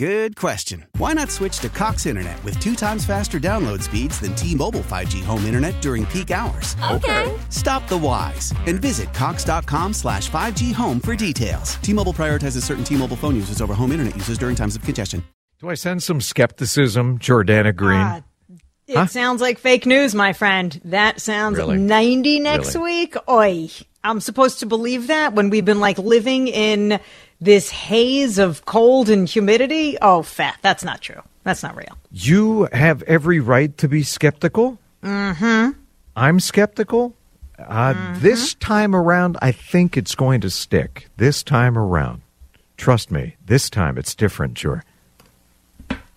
Good question. Why not switch to Cox Internet with two times faster download speeds than T-Mobile 5G home internet during peak hours? Okay. Stop the whys and visit cox.com slash 5G home for details. T-Mobile prioritizes certain T-Mobile phone users over home internet users during times of congestion. Do I sense some skepticism, Jordana Green? Ah, it Huh? sounds like fake news, my friend. That sounds Really? 90 next Really? week. Oi. I'm supposed to believe that when we've been like living in this haze of cold and humidity? Oh, fat. That's not true. That's not real. you have every right to be skeptical. Mm-hmm. I'm skeptical. Uh, This time around, I think it's going to stick. This time around. Trust me, this time it's different, sure.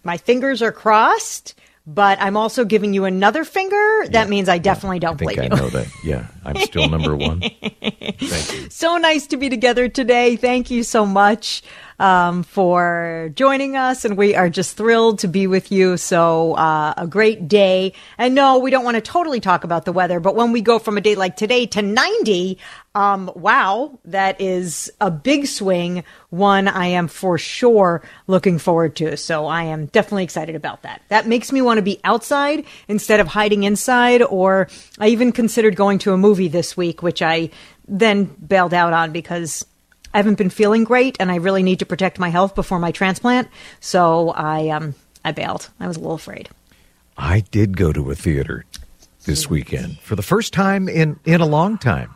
My fingers are crossed, but I'm also giving you another finger. That means I definitely I don't think blame I you. know that. Yeah, I'm still number one. Thank you. so nice to be together today. Thank you so much um, for joining us, and we are just thrilled to be with you. So, uh, a great day. And no, we don't want to totally talk about the weather, but when we go from a day like today to 90, um, wow, that is a big swing. One I am for sure looking forward to. So, I am definitely excited about that. That makes me want to be outside instead of hiding inside, or I even considered going to a movie this week, which I then bailed out on because I haven't been feeling great and I really need to protect my health before my transplant. So I um I bailed. I was a little afraid. I did go to a theater this weekend for the first time in, in a long time.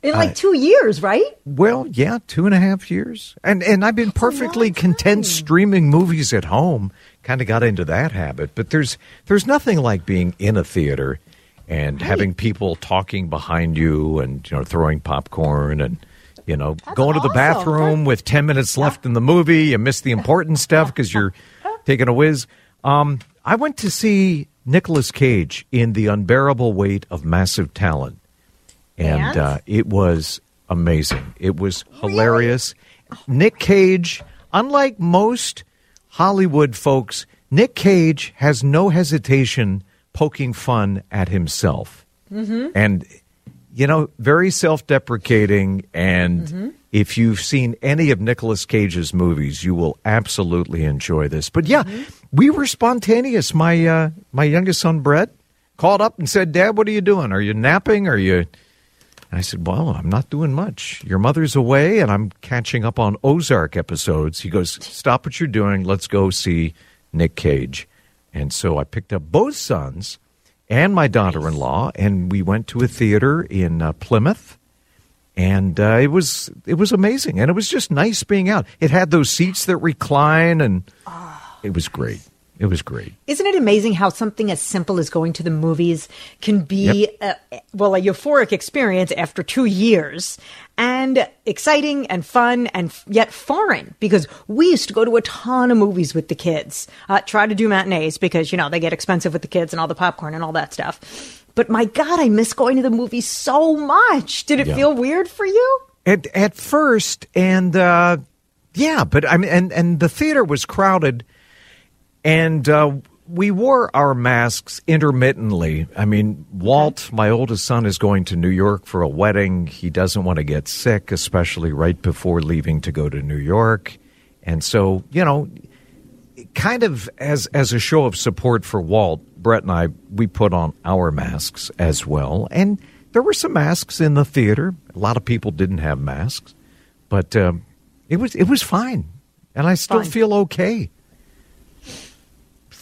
In like two years, right? Well, yeah, two and a half years, and and I've been perfectly content streaming movies at home. Kind of got into that habit, but there's there's nothing like being in a theater and having people talking behind you and you know throwing popcorn and you know going to the bathroom with ten minutes left in the movie. You miss the important stuff because you're taking a whiz. Um, I went to see Nicolas Cage in The Unbearable Weight of Massive Talent and And? uh, it was amazing. It was hilarious. Nick Cage, unlike most Hollywood folks, Nick Cage has no hesitation poking fun at himself, mm-hmm. and you know, very self-deprecating. And Mm-hmm. if you've seen any of Nicolas Cage's movies, you will absolutely enjoy this. But yeah, Mm-hmm. we were spontaneous. My uh, my youngest son Brett called up and said, "Dad, what are you doing? Are you napping? Are you?" And I said, Well, I'm not doing much. Your mother's away, and I'm catching up on Ozark episodes. He goes, Stop what you're doing. Let's go see Nick Cage. And so I picked up both sons and my daughter in law, and we went to a theater in uh, Plymouth. And uh, it was it was amazing, and it was just nice being out. It had those seats that recline, and it was great. It was great. Isn't it amazing how something as simple as going to the movies can be, uh, well, a euphoric experience after two years and exciting and fun and f- yet foreign? Because we used to go to a ton of movies with the kids, uh, try to do matinees because, you know, they get expensive with the kids and all the popcorn and all that stuff. But my God, I miss going to the movies so much. Did it feel weird for you? At at first, and uh, yeah, but I mean, and and the theater was crowded, and uh, we wore our masks intermittently. I mean, Walt, my oldest son, is going to New York for a wedding. He doesn't want to get sick, especially right before leaving to go to New York, and so you know, kind of as as a show of support for Walt, Brett and I we put on our masks as well, and there were some masks in the theater. A lot of people didn't have masks, but um, it was it was fine, and I still Fine. feel okay.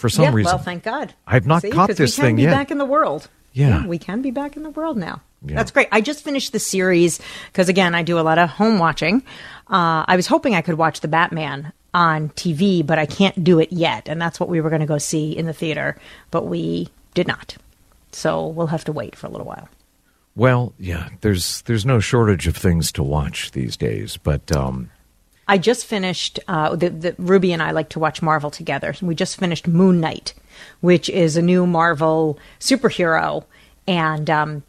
For some yeah, reason, well, thank God. I've not See, caught this we can thing be yet. back in the world. Yeah. we can be back in the world now. Yeah. That's great. I just finished the series because again, I do a lot of home watching. Uh, I was hoping I could watch the Batman on TV, but I can't do it yet. And that's what we were going to go see in the theater, but we did not. So we'll have to wait for a little while. Well, yeah, there's there's no shortage of things to watch these days, but um, I just finished. Uh, the, the, Ruby and I like to watch Marvel together. We just finished Moon Knight, which is a new Marvel superhero, and um,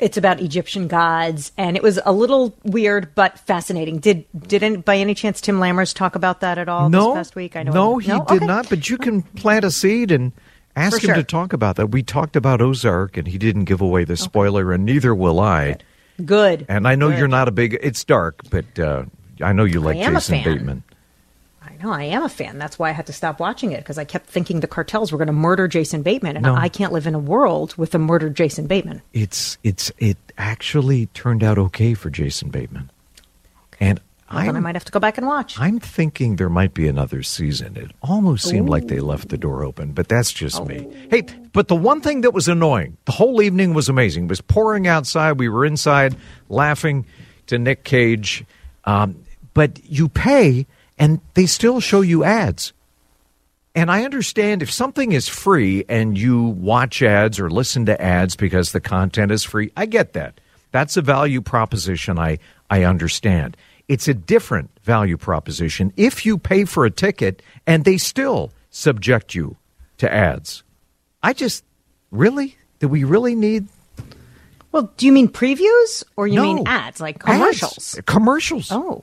it's about Egyptian gods. And it was a little weird but fascinating. Did didn't by any chance Tim Lammers talk about that at all no, this past week? I know no, he no? did okay. not. But you can plant a seed and ask For him sure. to talk about that. We talked about Ozark, and he didn't give away the spoiler, and neither will I. Good. Good. And I know Good. you're not a big. It's dark, but uh, I know you like Jason. Bateman. I know I am a fan. That's why I had to stop watching it because I kept thinking the cartels were going to murder Jason Bateman, and No. I can't live in a world with a murdered Jason Bateman. It's it's it actually turned out okay for Jason Bateman, and Well, then I I'm might have to go back and watch. I'm thinking there might be another season. It almost seemed like they left the door open, but that's just me. Hey, but the one thing that was annoying, the whole evening was amazing. It was pouring outside. We were inside laughing to Nick Cage. Um, but you pay and they still show you ads. And I understand if something is free and you watch ads or listen to ads because the content is free, I get that. That's a value proposition I, I understand. It's a different value proposition if you pay for a ticket and they still subject you to ads. I just, really? Do we really need well, do you mean previews or you No. mean ads like commercials? ads? Commercials. Oh,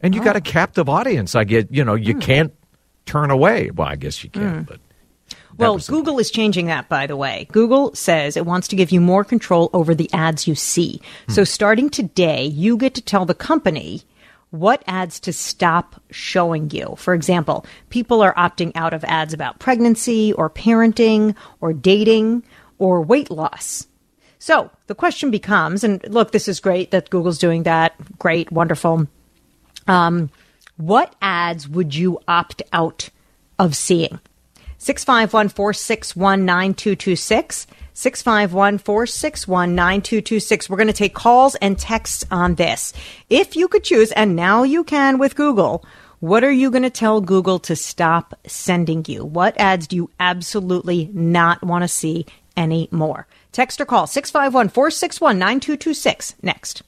And you got a captive audience. I get, you know, you Hmm. can't turn away. Well, I guess you can, but. well, Google is changing that, by the way. Google says it wants to give you more control over the ads you see. Hmm. So starting today, you get to tell the company what ads to stop showing you. For example, people are opting out of ads about pregnancy or parenting or dating or weight loss. So the question becomes, and look, this is great that Google's doing that. Great, wonderful. Um, what ads would you opt out of seeing? 651 461 9226. 651 461 9226. We're going to take calls and texts on this. If you could choose, and now you can with Google, what are you going to tell Google to stop sending you? What ads do you absolutely not want to see anymore? Text or call 651 461 9226. Next.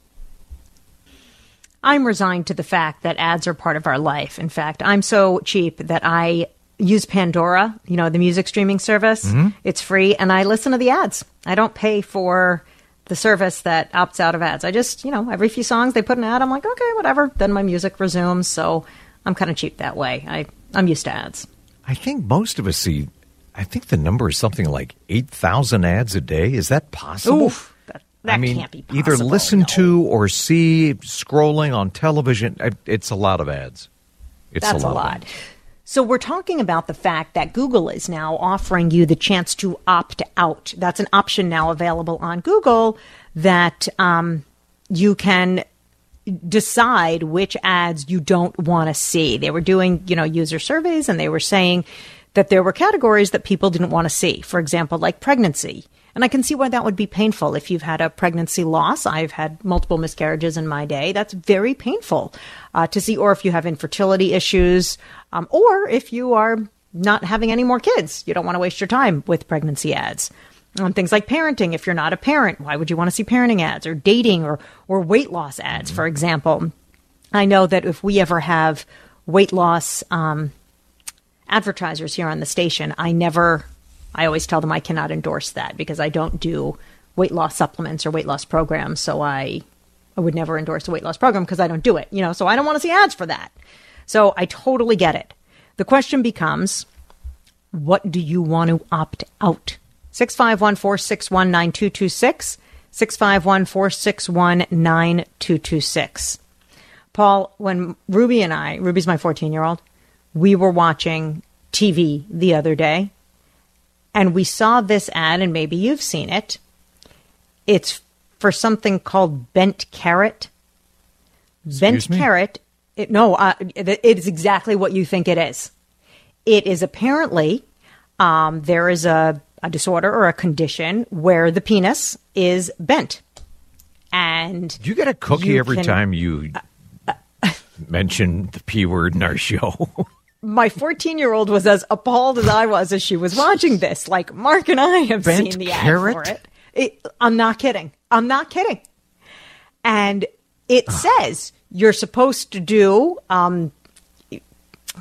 I'm resigned to the fact that ads are part of our life. In fact, I'm so cheap that I use Pandora, you know, the music streaming service. Mm-hmm. It's free, and I listen to the ads. I don't pay for the service that opts out of ads. I just, you know, every few songs they put an ad, I'm like, okay, whatever. Then my music resumes. So I'm kind of cheap that way. I, I'm used to ads. I think most of us see. I think the number is something like eight thousand ads a day. Is that possible? Oof, that, I mean, can't be either listen no. to or see scrolling on television. It's a lot of ads. It's That's a a lot. lot. So we're talking about the fact that Google is now offering you the chance to opt out. That's an option now available on Google that um, you can decide which ads you don't want to see. They were doing, you know, user surveys and they were saying that there were categories that people didn't want to see. For example, like pregnancy. And I can see why that would be painful if you've had a pregnancy loss. I've had multiple miscarriages in my day. That's very painful uh, to see, or if you have infertility issues, um, or if you are not having any more kids. You don't want to waste your time with pregnancy ads. Um, things like parenting. If you're not a parent, why would you want to see parenting ads or dating or, or weight loss ads, for example? I know that if we ever have weight loss um, advertisers here on the station, I never, I always tell them I cannot endorse that because I don't do weight loss supplements or weight loss programs. So I, I would never endorse a weight loss program because I don't do it, you know, so I don't want to see ads for that. So I totally get it. The question becomes, what do you want to opt out? 651 461 9226. 651 461 9226. Paul, when Ruby and I, Ruby's my 14 year old, we were watching TV the other day and we saw this ad, and maybe you've seen it. It's for something called bent carrot. bent me? carrot. It, no, uh, it, it is exactly what you think it is. It is apparently um, there is a, a disorder or a condition where the penis is bent. And Do you get a cookie every can- time you mention the P word in our show. My 14 year old was as appalled as I was as she was watching this. Like, Mark and I have Bent seen the carrot? ad for it. it. I'm not kidding. I'm not kidding. And it says you're supposed to do, um,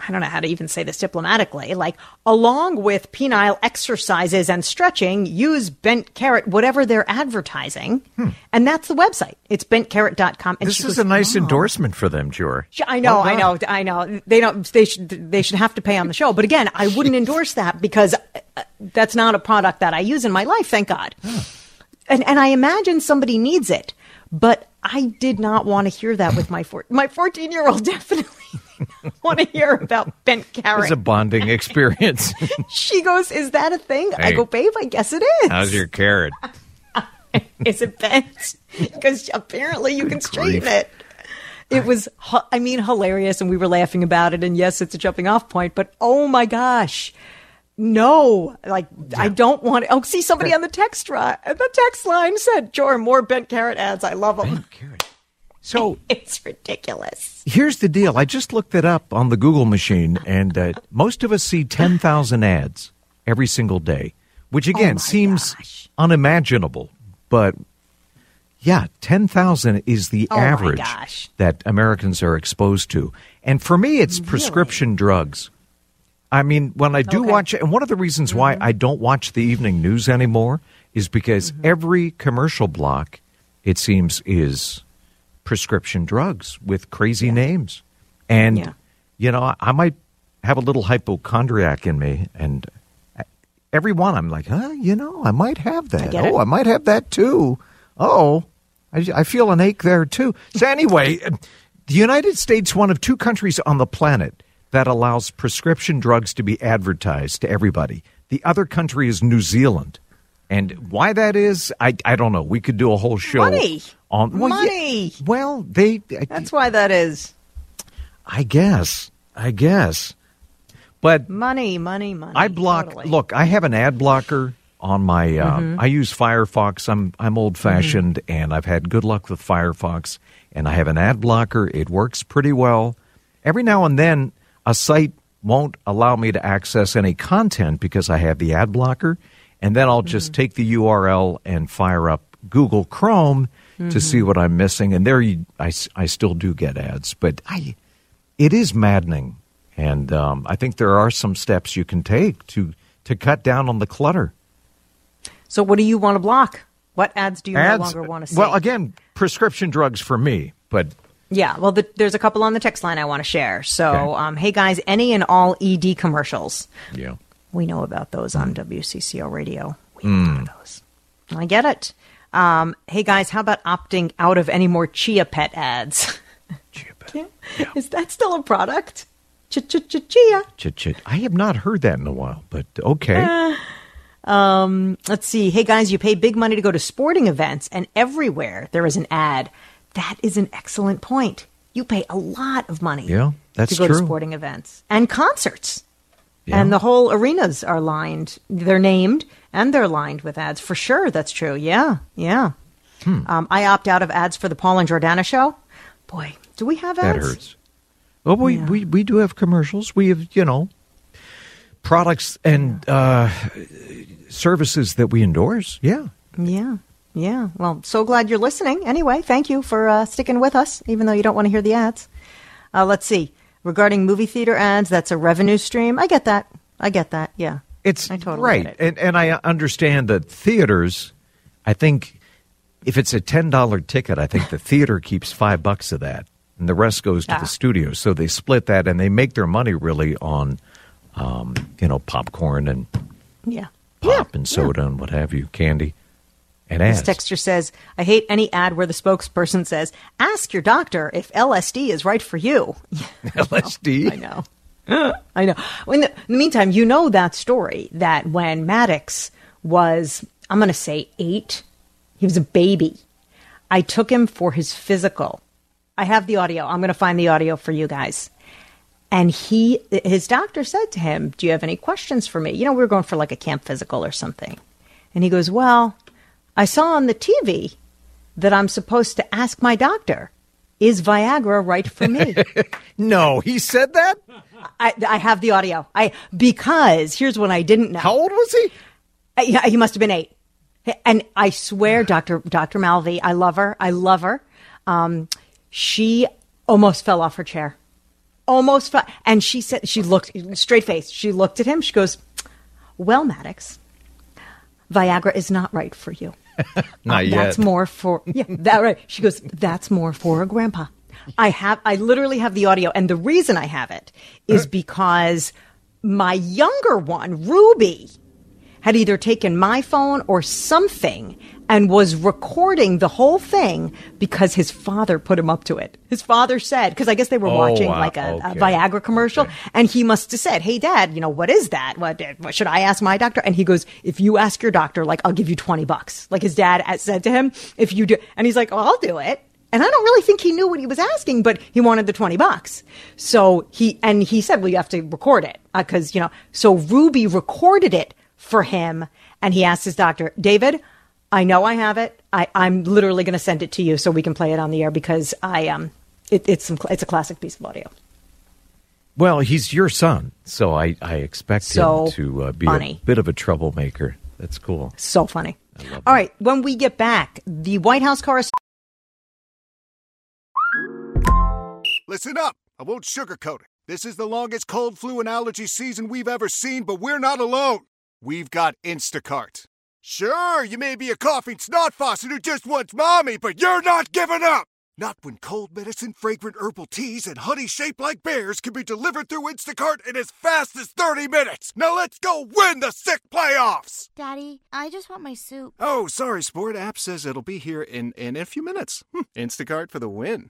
I don't know how to even say this diplomatically, like, along with penile exercises and stretching, use bent carrot, whatever they're advertising. And that's the website. It's bentcarrot.com. And Hmm. this is goes, a nice "Oh." endorsement for them. Sh- I know, Well I know. I know. They don't. They should. They should have to pay on the show. But again, I wouldn't endorse that because uh, that's not a product that I use in my life. Thank God. And and I imagine somebody needs it, but I did not want to hear that with my four, my fourteen year old. Definitely want to hear about bent carrot. It's a bonding experience. she goes, "Is that a thing?" I go, "Babe, I guess it is." How's your carrot? is it bent? Because apparently you can straighten grief. it. It was, I mean, hilarious, and we were laughing about it. And yes, it's a jumping off point, but oh my gosh, no! Like I don't want. To. Oh, see somebody on the text ri- the text line said, "Jor, more bent carrot ads. I love them. Carrot. So It's ridiculous." here's the deal. I just looked it up on the Google machine, and uh, most of us see 10,000 ads every single day, which again Oh seems gosh. unimaginable. But yeah, 10,000 is the Oh average that Americans are exposed to. And for me, it's prescription drugs. I mean, when I do Okay. watch it, and one of the reasons why I don't watch the evening news anymore is because Mm-hmm. every commercial block, it seems, is prescription drugs with crazy names. And, Yeah. you know, I might have a little hypochondriac in me. And every one, I'm like, huh, you know, I might have that. it. oh, I might have that too. Oh, I, I feel an ache there too. So, anyway, the United States, one of two countries on the planet that allows prescription drugs to be advertised to everybody. The other country is New Zealand. And why that is, I, I don't know. We could do a whole show Money. on well, yeah, Money. well, they, That's why that is I guess, I guess, but money, money, money. I block. Totally. Look, I have an ad blocker on my. Uh, Mm-hmm. I use Firefox. I'm I'm old fashioned, and I've had good luck with Firefox. And I have an ad blocker. It works pretty well. Every now and then, a site won't allow me to access any content because I have the ad blocker, and then I'll Mm-hmm. just take the URL and fire up Google Chrome to Mm-hmm. see what I'm missing. And there, you, I still do get ads, but I it is maddening, and um, I think there are some steps you can take to to cut down on the clutter. So, what do you want to block? What ads do you Ads- no longer want to see? Well, again, prescription drugs for me, but Yeah, well, the, there's a couple on the text line I want to share. So, Okay. um, hey guys, any and all ED commercials. yeah, We know about those on Mm. WCCO radio. We know those. I get it. Um, hey guys, how about opting out of any more Chia Pet ads? Chia pet. Is that still a product? Ch ch ch Chia. chit. I have not heard that in a while, but okay. Uh, Let's see. Hey guys, you pay big money to go to sporting events, and everywhere there is an ad. That is an excellent point. You pay a lot of money. Yeah, that's to go to sporting events and concerts. Yeah. And the whole arenas are lined. They're named and they're lined with ads. For sure, that's true. Yeah, yeah. Hmm. Um, I opt out of ads for the Paul and Jordana show. Boy, do we have ads? that hurts. Well, we, Yeah. we we do have commercials. We have you know products and uh, services that we endorse. Yeah. Yeah, yeah. Well, so glad you're listening. Anyway, thank you for uh, sticking with us, even though you don't want to hear the ads. Uh, let's see. Regarding movie theater ads, that's a revenue stream. I get that. I get that. Yeah. It's I totally right, get it. and and I understand that theaters. I think if it's a ten dollar ticket, I think the theater keeps five bucks of that, and the rest goes to Ah. the studio. So they split that, and they make their money really on, um, you know, popcorn and Yeah. pop and soda and what have you, candy, and This texture says, I hate any ad where the spokesperson says, ask your doctor if LSD is right for you. LSD. I know. I know. Well, In the, in the meantime, you know that story that when Maddox was, I'm going to say eight, he was a baby. I took him for his physical. I have the audio. I'm going to find the audio for you guys. And he, his doctor said to him, Do you have any questions for me? You know, we were going for like a camp physical or something. And he goes, Well, I saw on the TV that I'm supposed to ask my doctor is Viagra right for me? No, he said that? I, I have the audio. I because here's what I didn't know. How old was he? Uh, yeah, he must have been eight. And I swear, Doctor Doctor Malvi, I love her. I love her. Um, she almost fell off her chair, almost fell. And she said she looked straight faced. She looked at him. She goes, "Well, Maddox, Viagra is not right for you. Not uh, yet. That's more for yeah. That right." She goes, "That's more for a grandpa." I have. I literally have the audio, and the reason I have it is uh. because my younger one, Ruby had either taken my phone or something and was recording the whole thing because his father put him up to it. His father said, because I guess they were Oh, watching wow. like a, a Viagra commercial, and he must have said, "Hey, Dad, you know what is that? What, what should I ask my doctor?" And he goes, "If you ask your doctor, like I'll give you twenty bucks." Like his dad said to him, "If you do," and he's like, "Oh, I'll do it." And I don't really think he knew what he was asking, but he wanted the 20 bucks. So he, and he said, well, you have to record it. Uh, cause, you know, so Ruby recorded it for him and he asked his doctor, David, I know I have it. I, I'm literally going to send it to you so we can play it on the air because I, um, it, it's some, it's a classic piece of audio. Well, he's your son, so I, I expect So him to uh, be funny. a bit of a troublemaker. That's cool. So funny. All right. When we get back, the White House correspondent. Listen up. I won't sugarcoat it. This is the longest cold, flu, and allergy season we've ever seen, but we're not alone. We've got Instacart. Sure, you may be a coughing snot faucet who just wants mommy, but you're not giving up! Not when cold medicine, fragrant herbal teas, and honey shaped like bears can be delivered through Instacart in as fast as 30 minutes! Now let's go win the sick playoffs! Daddy, I just want my soup. Oh, sorry, Sport. App says it'll be here in, in a few minutes. Hmm, Instacart for the win.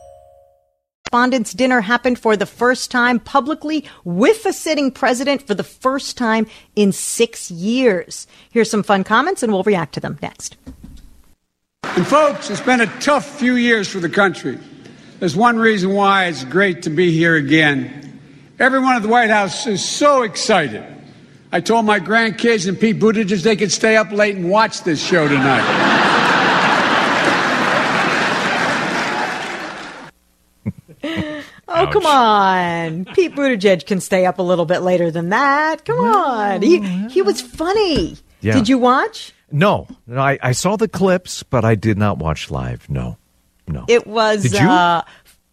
Correspondents' dinner happened for the first time publicly with a sitting president for the first time in six years. Here's some fun comments, and we'll react to them next. And folks, it's been a tough few years for the country. There's one reason why it's great to be here again. Everyone at the White House is so excited. I told my grandkids and Pete Buttigieg they could stay up late and watch this show tonight. Oh, come on. Pete Buttigieg can stay up a little bit later than that. Come on. He, he was funny. Yeah. Did you watch? No, no I, I saw the clips, but I did not watch live. No, no. It was Did you? uh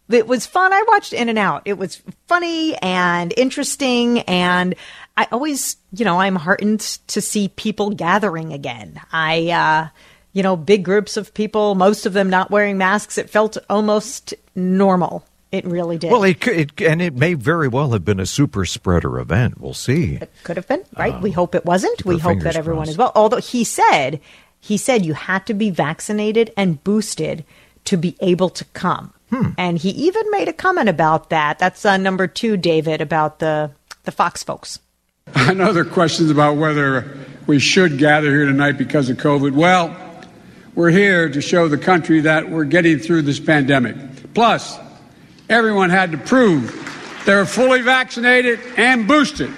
it was fun. I watched in and out. It was funny and interesting and I always, you know, I'm heartened to see people gathering again. I uh you know, big groups of people, most of them not wearing masks. It felt almost normal. It really did. well, it, could- it and it may very well have been a super spreader event. We'll see. It could have been, right? we hope it wasn't. We hope that everyone crossed. is well. Although he said, he said you had to be vaccinated and boosted to be able to come. Hmm. And he even made a comment about that. That's uh, number two, David, about the the Fox folks. I know there are questions about whether we should gather here tonight because of COVID. Well, we're here to show the country that we're getting through this pandemic. Plus, everyone had to prove they were fully vaccinated and boosted.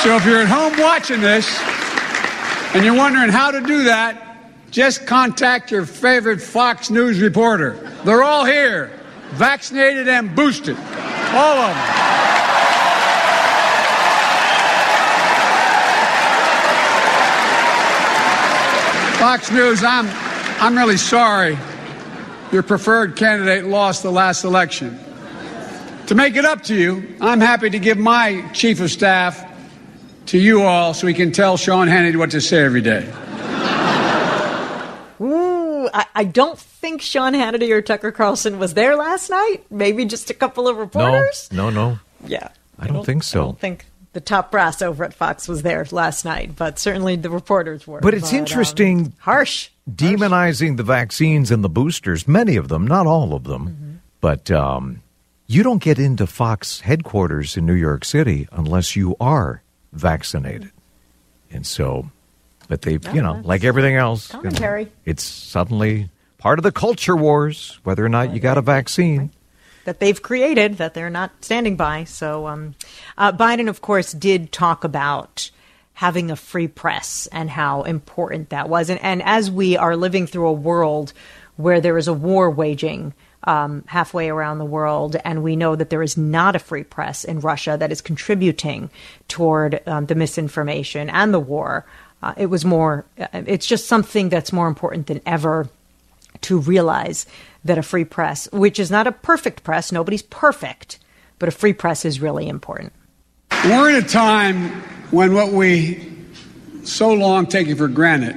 So if you're at home watching this and you're wondering how to do that, just contact your favorite Fox News reporter. They're all here, vaccinated and boosted. All of them. Fox News, I'm, I'm really sorry your preferred candidate lost the last election. To make it up to you, I'm happy to give my chief of staff to you all so he can tell Sean Hannity what to say every day. Ooh, I, I don't think Sean Hannity or Tucker Carlson was there last night. Maybe just a couple of reporters. No, no, no. Yeah. I don't think so. I don't think the top brass over at Fox was there last night, but certainly the reporters were. But it's um, interesting. harsh. Demonizing the vaccines and the boosters, many of them, not all of them, Mm-hmm. but um, you don't get into Fox headquarters in New York City unless you are vaccinated. And so, but they've, you know, like everything else, you know, commentary. it's suddenly part of the culture wars, whether or not you got a vaccine. that they've created that they're not standing by. So um, uh, Biden, of course, did talk about having a free press and how important that was. And, and as we are living through a world where there is a war waging um, halfway around the world, and we know that there is not a free press in Russia that is contributing toward um, the misinformation and the war. Uh, it was more. uh, It's just something that's more important than ever to realize that a free press, which is not a perfect press, nobody's perfect, but a free press is really important. We're in a time when what we so long taken for granted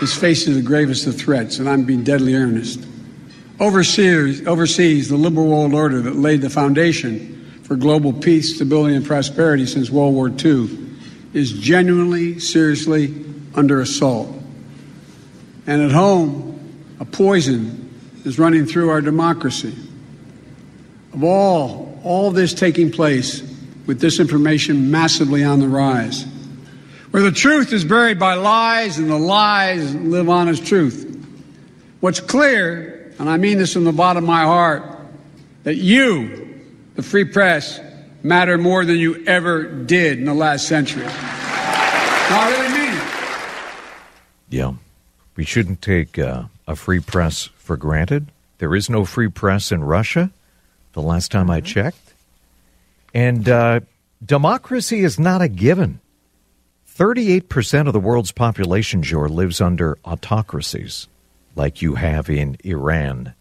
is facing the gravest of threats, and I'm being deadly earnest. Overseas, overseas, the liberal world order that laid the foundation for global peace, stability, and prosperity since World War II is genuinely, seriously under assault. And at home, a poison is running through our democracy. Of all, all this taking place with disinformation massively on the rise, where the truth is buried by lies and the lies live on as truth. What's clear, and I mean this from the bottom of my heart, that you, the free press, matter more than you ever did in the last century. No, I really mean it. Yeah. We shouldn't take uh, a free press for granted. There is no free press in Russia, the last time I checked. And uh, democracy is not a given. 38% of the world's population, Jor, lives under autocracies like you have in Iran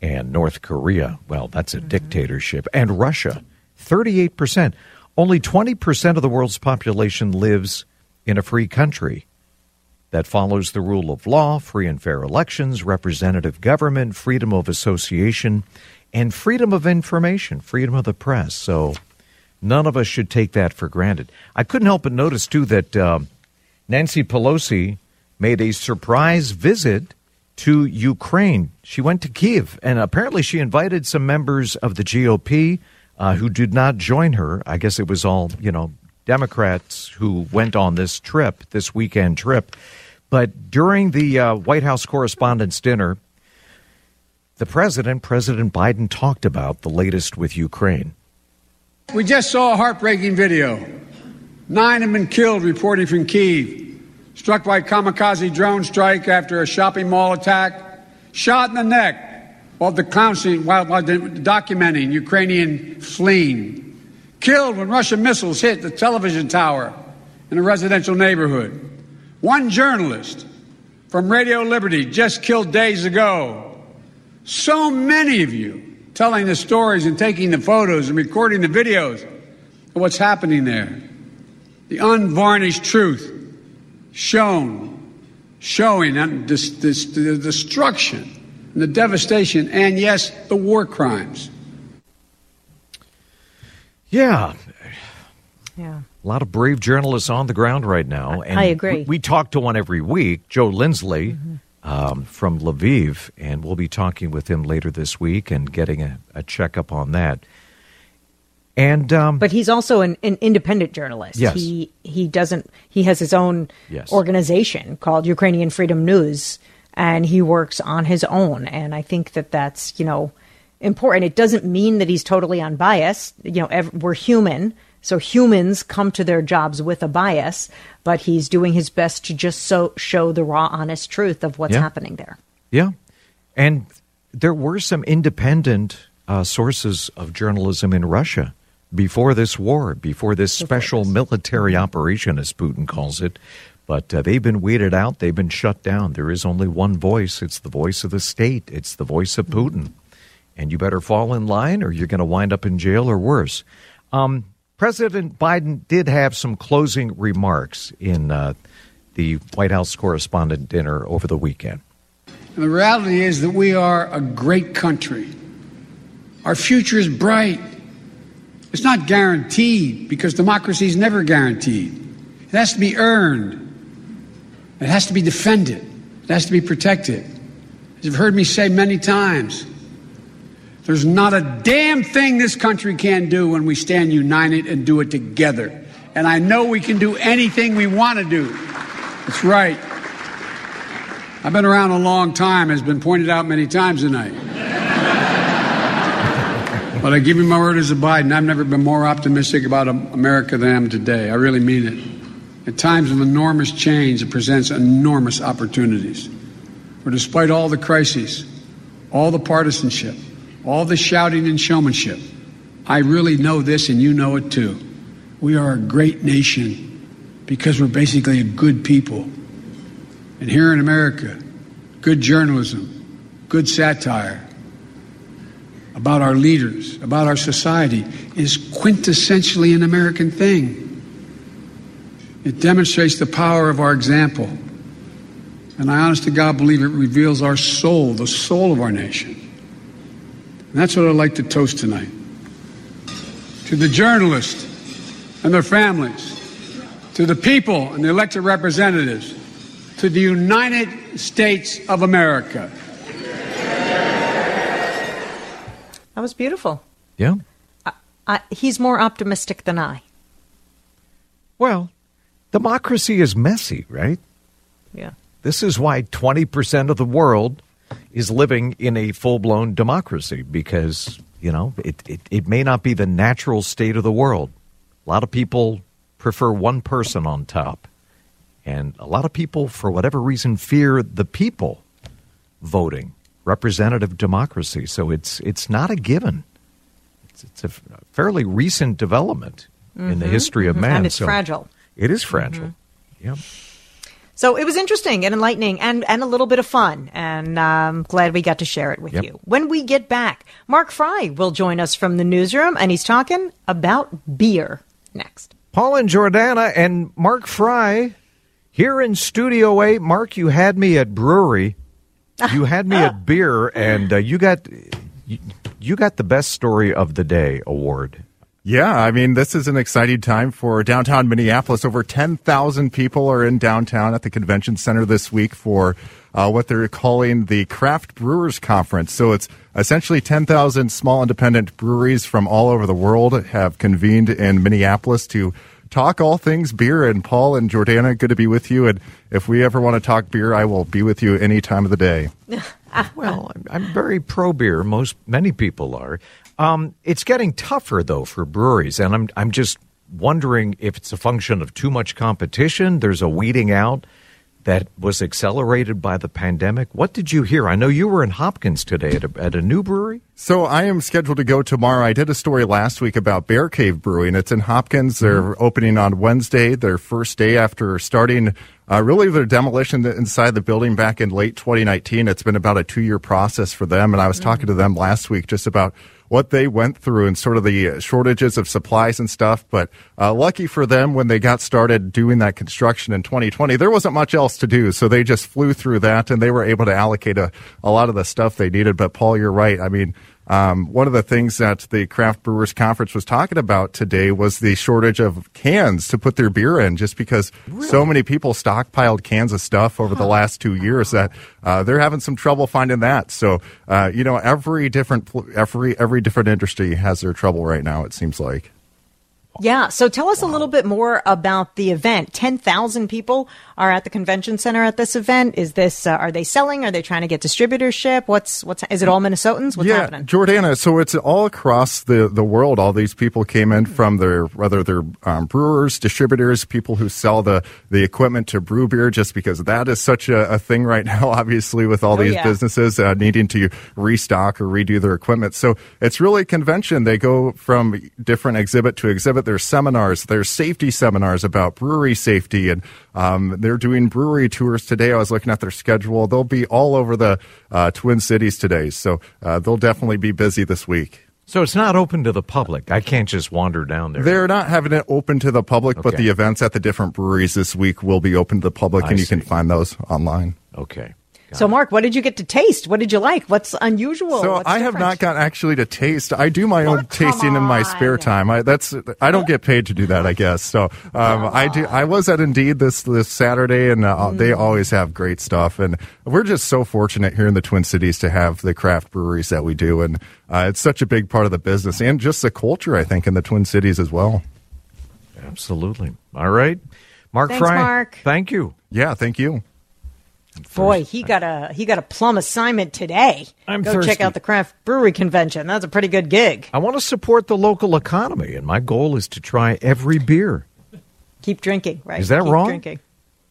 and North Korea. Well, that's a dictatorship. And Russia, 38%. Only 20% of the world's population lives in a free country that follows the rule of law, free and fair elections, representative government, freedom of association, and freedom of information, freedom of the press. So none of us should take that for granted. I couldn't help but notice, too, that uh, Nancy Pelosi made a surprise visit to Ukraine. She went to Kiev, and apparently she invited some members of the GOP uh, who did not join her. I guess it was all, you know, Democrats who went on this trip, this weekend trip. But during the uh, White House Correspondents' Dinner, the president, President Biden, talked about the latest with Ukraine. We just saw a heartbreaking video. Nine have been killed, reporting from Kiev, struck by kamikaze drone strike after a shopping mall attack, shot in the neck while, while documenting Ukrainian fleeing, killed when Russian missiles hit the television tower in a residential neighborhood. One journalist from Radio Liberty just killed days ago. So many of you telling the stories and taking the photos and recording the videos of what's happening there. The unvarnished truth shown, showing this, this, the destruction and the devastation and, yes, the war crimes. Yeah, Yeah. a lot of brave journalists on the ground right now. And I agree. We, we talk to one every week, Joe Lindsley mm-hmm. Um, from Lviv, and we'll be talking with him later this week and getting a, a checkup on that. And um, But he's also an, an independent journalist. Yes. He he doesn't he has his own Yes. organization called Ukrainian Freedom News and he works on his own and I think that that's, you know, important. It doesn't mean that he's totally unbiased. You know, ev- we're human. So humans come to their jobs with a bias, but he's doing his best to just so show the raw honest truth of what's Yeah. happening there. Yeah. And there were some independent uh, sources of journalism in Russia before this war, before this special military operation, as Putin calls it. But uh, they've been weeded out. They've been shut down. There is only one voice. It's the voice of the state. It's the voice of Putin. And you better fall in line or you're going to wind up in jail or worse. Um, President Biden did have some closing remarks in uh, the White House correspondent dinner over the weekend. And the reality is that we are a great country. Our future is bright. It's not guaranteed because democracy is never guaranteed. It has to be earned. It has to be defended. It has to be protected. As you've heard me say many times, there's not a damn thing this country can do when we stand united and do it together. And I know we can do anything we want to do. That's right. I've been around a long time, has been pointed out many times tonight. but I give you my word as a Biden, I've never been more optimistic about America than I am today. I really mean it. At times of enormous change, it presents enormous opportunities. For despite all the crises, all the partisanship, all the shouting and showmanship, I really know this and you know it too. We are a great nation because we're basically a good people. And here in America, good journalism, good satire about our leaders, about our society is quintessentially an American thing. It demonstrates the power of our example. And I honest to God believe it reveals our soul, the soul of our nation. And that's what I'd like to toast tonight. To the journalists and their families, to the people and the elected representatives, to the United States of America. That was beautiful. Yeah. I, he's more optimistic than I. Well, democracy is messy, right? Yeah. This is why 20% of the world is living in a full blown democracy because, you know, it, it, it may not be the natural state of the world. A lot of people prefer one person on top. And a lot of people, for whatever reason, fear the people voting representative democracy. So it's it's not a given. It's, it's a fairly recent development mm-hmm. in the history of mm-hmm. man. And it's so fragile. It is fragile. Mm-hmm. Yep. So it was interesting and enlightening and, and a little bit of fun. And I'm um, glad we got to share it with yep. you. When we get back, Mark Fry will join us from the newsroom and he's talking about beer next. Paul and Jordana and Mark Fry here in Studio 8. Mark, you had me at brewery. You had me at beer, and uh, you got you, you got the best story of the day award. Yeah, I mean, this is an exciting time for downtown Minneapolis. Over 10,000 people are in downtown at the convention center this week for uh, what they're calling the Craft Brewers Conference. So it's essentially 10,000 small independent breweries from all over the world have convened in Minneapolis to talk all things beer. And Paul and Jordana, good to be with you. And if we ever want to talk beer, I will be with you any time of the day. well, I'm very pro beer. Most many people are. Um, it's getting tougher though for breweries, and I'm I'm just wondering if it's a function of too much competition. There's a weeding out that was accelerated by the pandemic. What did you hear? I know you were in Hopkins today at a, at a new brewery. So I am scheduled to go tomorrow. I did a story last week about Bear Cave Brewing. It's in Hopkins. They're mm-hmm. opening on Wednesday, their first day after starting uh, really their demolition inside the building back in late 2019. It's been about a two year process for them. And I was mm-hmm. talking to them last week just about what they went through and sort of the uh, shortages of supplies and stuff. But uh, lucky for them, when they got started doing that construction in 2020, there wasn't much else to do. So they just flew through that and they were able to allocate a, a lot of the stuff they needed. But Paul, you're right. I mean, um, one of the things that the Craft Brewers Conference was talking about today was the shortage of cans to put their beer in, just because really? so many people stockpiled cans of stuff over the last two years that uh, they're having some trouble finding that. So, uh, you know, every different every every different industry has their trouble right now. It seems like. Yeah. So tell us wow. a little bit more about the event. 10,000 people are at the convention center at this event. Is this, uh, are they selling? Are they trying to get distributorship? What's, what's, is it all Minnesotans? What's yeah, happening? Jordana. So it's all across the, the world. All these people came in from their, whether they're um, brewers, distributors, people who sell the, the equipment to brew beer, just because that is such a, a thing right now, obviously, with all oh, these yeah. businesses uh, needing to restock or redo their equipment. So it's really a convention. They go from different exhibit to exhibit there's seminars, there's safety seminars about brewery safety, and um, they're doing brewery tours today. I was looking at their schedule; they'll be all over the uh, Twin Cities today, so uh, they'll definitely be busy this week. So it's not open to the public. I can't just wander down there. They're not having it open to the public, but the events at the different breweries this week will be open to the public, I and you can find those online. Okay. So, Mark, what did you get to taste? What did you like? What's unusual? So What's I have not got actually to taste. I do my own Oh, come tasting in my spare time. I that's I don't get paid to do that. I guess so. Um, I do. I was at Indeed this this Saturday, and uh, they Mm. always have great stuff. And we're just so fortunate here in the Twin Cities to have the craft breweries that we do, and uh, it's such a big part of the business and just the culture. I think in the Twin Cities as well. Absolutely. All right. Mark Thanks, Fry. Mark. Thank you. Yeah, thank you. Boy, he got a he got a plum assignment today. I'm Go thirsty. check out the craft brewery convention. That's a pretty good gig. I want to support the local economy, and my goal is to try every beer. Keep drinking, right? Is that Keep wrong? Drinking.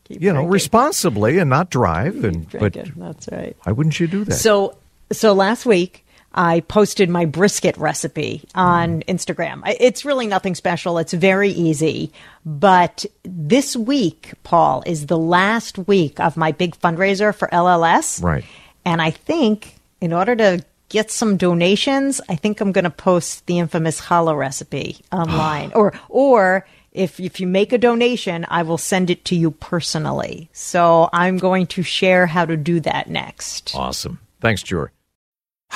Keep You know, responsibly and not drive. And but Drinking. That's right. why wouldn't you do that? So, so last week I posted my brisket recipe on Instagram. It's really nothing special. It's very easy. But this week, Paul, is the last week of my big fundraiser for LLS. Right. And I think in order to get some donations, I think I'm going to post the infamous challah recipe online. or, or if, if you make a donation, I will send it to you personally. So I'm going to share how to do that next. awesome. Thanks, Jory.